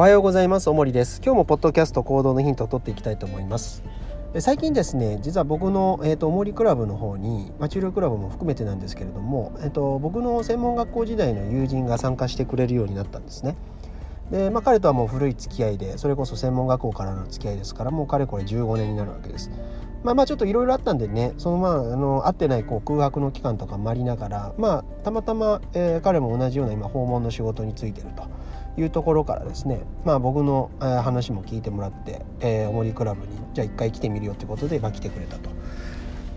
おはようございます。おもりです。今日もポッドキャスト行動のヒントを取っていきたいと思います。最近ですね実は僕の、えーと、おもりクラブの方に、まあ、中量クラブも含めてなんですけれども、えーと、僕の専門学校時代の友人が参加してくれるようになったんですね。で、まあ、彼とはもう古い付き合いでそれこそ専門学校からの付き合いですからもうかれこれ15年になるわけです。まあまあちょっといろいろあったんでねそのまああの会ってないこう空白の期間とかもありながらまあたまたま、えー、彼も同じような今訪問の仕事に就いてると。いうところからですねまあ僕の、話も聞いてもらって、えー、おもりクラブにじゃあ一回来てみるよってことで、まあ、来てくれたと。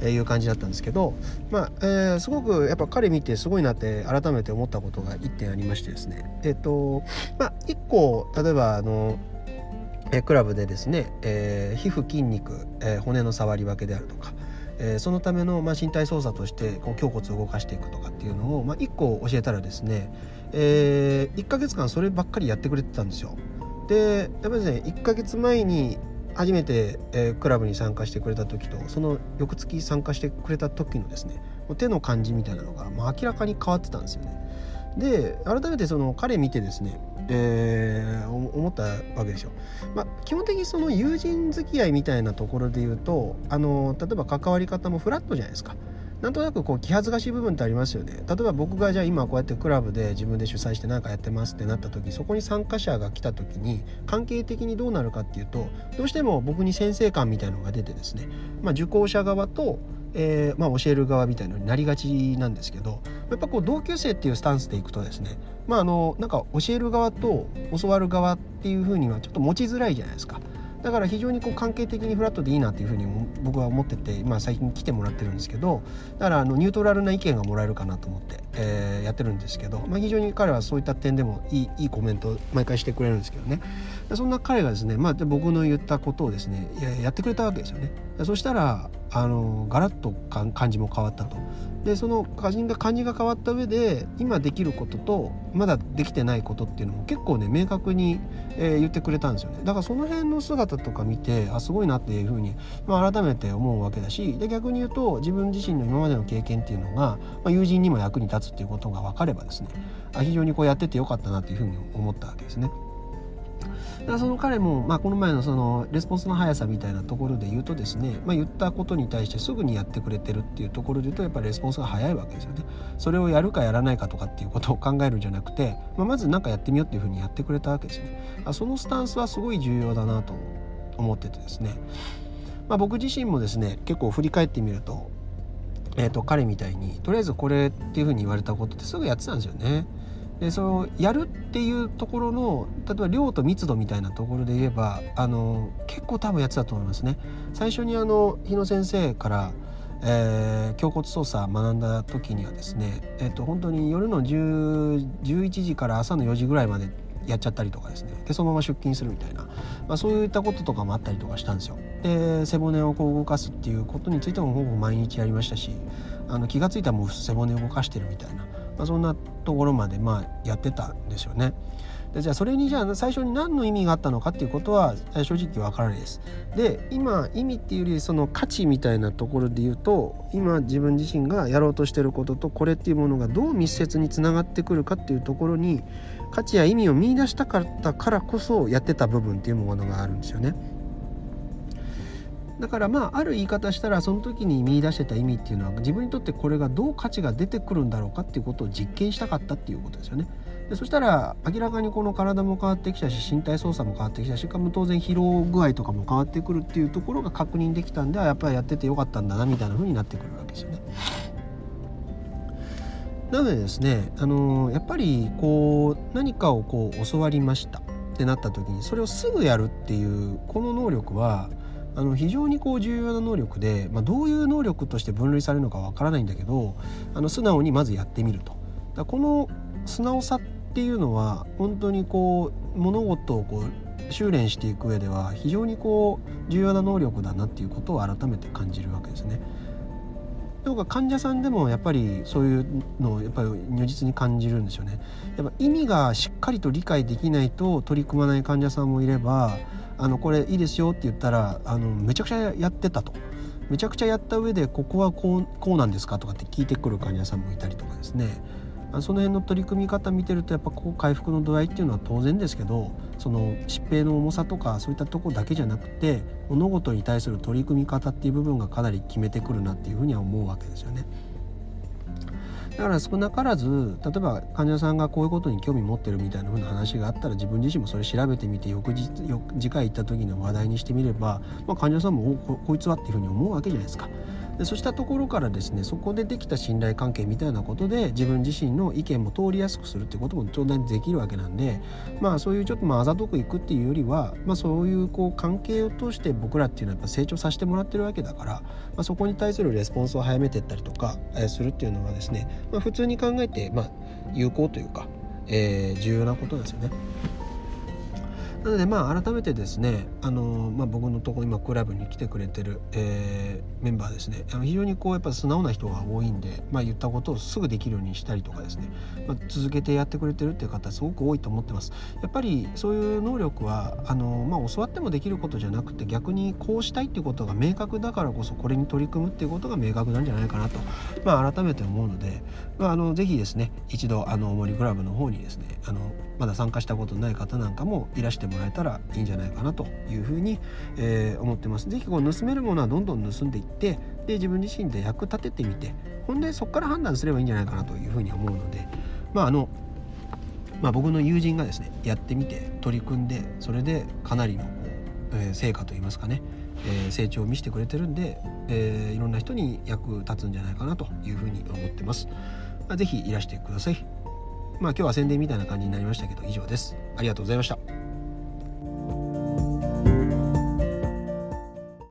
いう感じだったんですけど、まあえー、すごくやっぱ彼見てすごいなって改めて思ったことが1点ありましてですねえっ、ー、とまあ1個例えばあのえクラブでですね、えー、皮膚筋肉、えー、骨の触り分けであるとか、えー、そのための、まあ、身体操作としてこう胸骨を動かしていくとかっていうのを、まあ、1個教えたらですね、えー、1ヶ月間そればっかりやってくれてたんですよ。でやっぱりですね1ヶ月前に初めて、えー、クラブに参加してくれた時とその翌月参加してくれた時のですね手の感じみたいなのが、まあ、明らかに変わってたんですよね。で改めてその彼見てですねえー、思ったわけですよ。まあ、基本的にその友人付き合いみたいなところで言うとあの例えば関わり方もフラットじゃないですか。なんとなくこう気恥ずかしい部分ってありますよね例えば僕がじゃあ今こうやってクラブで自分で主催して何かやってますってなった時そこに参加者が来た時に関係的にどうなるかっていうとどうしても僕に先生感みたいのが出てですね、まあ、受講者側とえー、まあ、教える側みたいのになりがちなんですけどやっぱこう同級生っていうスタンスでいくとですねまああのなんか教える側と教わる側っていうふうにはちょっと持ちづらいじゃないですか。だから非常にこう関係的にフラットでいいなっていうふうに僕は思ってて、まあ、最近来てもらってるんですけどだからあのニュートラルな意見がもらえるかなと思って、えー、やってるんですけど、まあ、非常に彼はそういった点でもいいいいコメントを毎回してくれるんですけどねそんな彼がですね、まあ、僕の言ったことをですねやってくれたわけですよね。そしたらあのガラッと感じも変わったとでその感じが感じが変わった上で今できることとまだできてないことっていうのも結構ね明確に、えー、言ってくれたんですよねだからその辺の姿とか見てあすごいなっていうふうに、まあ、改めて思うわけだしで逆に言うと自分自身の今までの経験っていうのが、まあ、友人にも役に立つっていうことが分かればですねあ非常にこうやっててよかったなっていうふうに思ったわけですね。だからその彼も、まあ、この前のそのレスポンスの速さみたいなところで言うとですね、まあ、言ったことに対してすぐにやってくれてるっていうところで言うとやっぱりレスポンスが早いわけですよね。それをやるかやらないかとかっていうことを考えるんじゃなくて、まあ、まず何かやってみようっていうふうにやってくれたわけですよね。そのスタンスはすごい重要だなと思っててですね、まあ、僕自身もですね結構振り返ってみると,、えー、と彼みたいにとりあえずこれっていうふうに言われたことってすぐやってたんですよね。でそのやるっていうところの例えば量と密度みたいなところで言えばあの結構多分やってたと思いますね。最初にあの日野先生からえー、胸骨操作学んだ時にはですね、えー、と本当に夜の10 11時から朝の4時ぐらいまでやっちゃったりとかですねでそのまま出勤するみたいな、まあ、そういったこととかもあったりとかしたんですよ。で背骨をこう動かすっていうことについてもほぼ毎日やりましたしあの気が付いたらもう背骨を動かしてるみたいなまあ、そんなところまでまあやってたんですよね。でじゃあそれにじゃあ最初に何の意味があったのかっていうことは正直わからないです。で今意味っていうよりその価値みたいなところで言うと今自分自身がやろうとしてることとこれっていうものがどう密接につながってくるかっていうところに価値や意味を見いだしたかったからこそやってた部分っていうものがあるんですよね。だからまあある言い方したらその時に見出してた意味っていうのは自分にとってこれがどう価値が出てくるんだろうかっていうことを実験したかったっていうことですよね。でそしたら明らかにこの体も変わってきたし身体操作も変わってきたしかも当然疲労具合とかも変わってくるっていうところが確認できたんではやっぱりやっててよかったんだなみたいな風になってくるわけですよね。なのでですね、あのー、やっぱりこう何かをこう教わりましたってなった時にそれをすぐやるっていうこの能力はあの非常にこう重要な能力で、まあ、どういう能力として分類されるのかわからないんだけどあの素直にまずやってみると。だこの素直さっていうのは本当にこう物事をこう修練していく上では非常にこう重要な能力だなっていうことを改めて感じるわけですね。とか患者さんでもやっぱりそういうのをやっぱり如実に感じるんですよね。やっぱ意味がしっかりと理解できないと取り組まない患者さんもいればあのこれいいですよって言ったらあのめちゃくちゃやってたとめちゃくちゃやった上でここはこうこうなんですかとかって聞いてくる患者さんもいたりとかですねその辺の取り組み方見てるとやっぱこう回復の度合いっていうのは当然ですけどその疾病の重さとかそういったとこだけじゃなくて物事に対する取り組み方っていう部分がかなり決めてくるなっていうふうには思うわけですよね。だから少なからず例えば患者さんがこういうことに興味持ってるみたいな風な話があったら自分自身もそれ調べてみて翌日次回行った時の話題にしてみれば、まあ、患者さんもここいつはっていうふうに思うわけじゃないですか。でそうしたところからですねそこでできた信頼関係みたいなことで自分自身の意見も通りやすくするってことも当然できるわけなんでまあそういうちょっとまああざとくいくっていうよりは、まあ、そういうこう関係を通して僕らっていうのはやっぱ成長させてもらってるわけだから、まあ、そこに対するレスポンスを早めていったりとか、するっていうのはですね、まあ、普通に考えて、まあ、有効というか、えー、重要なことなんですよね。なのでまあ改めてですねあの、まあ、僕のとこ今クラブに来てくれてる、えー、メンバーですね。非常にこうやっぱ素直な人が多いんで、まあ、言ったことをすぐできるようにしたりとかですね、まあ、続けてやってくれてるっていう方すごく多いと思ってます。やっぱりそういう能力はあの、まあ、教わってもできることじゃなくて逆にこうしたいっていうことが明確だからこそこれに取り組むっていうことが明確なんじゃないかなと、まあ、改めて思うので、まあ、あのぜひですね一度あの森クラブの方にですねあのまだ参加したことない方なんかもいらしてももらえたらいいんじゃないかなというふうに、えー、思ってます。ぜひこう盗めるものはどんどん盗んでいってで自分自身で役立ててみてほんでそこから判断すればいいんじゃないかなというふうに思うのでまああのまあ、僕の友人がですねやってみて取り組んでそれでかなりのこう、えー、成果といいますかね、えー、成長を見せてくれてるんで、えー、いろんな人に役立つんじゃないかなというふうに思ってます。まあ、ぜひいらしてください。まあ今日は宣伝みたいな感じになりましたけど以上です。ありがとうございました。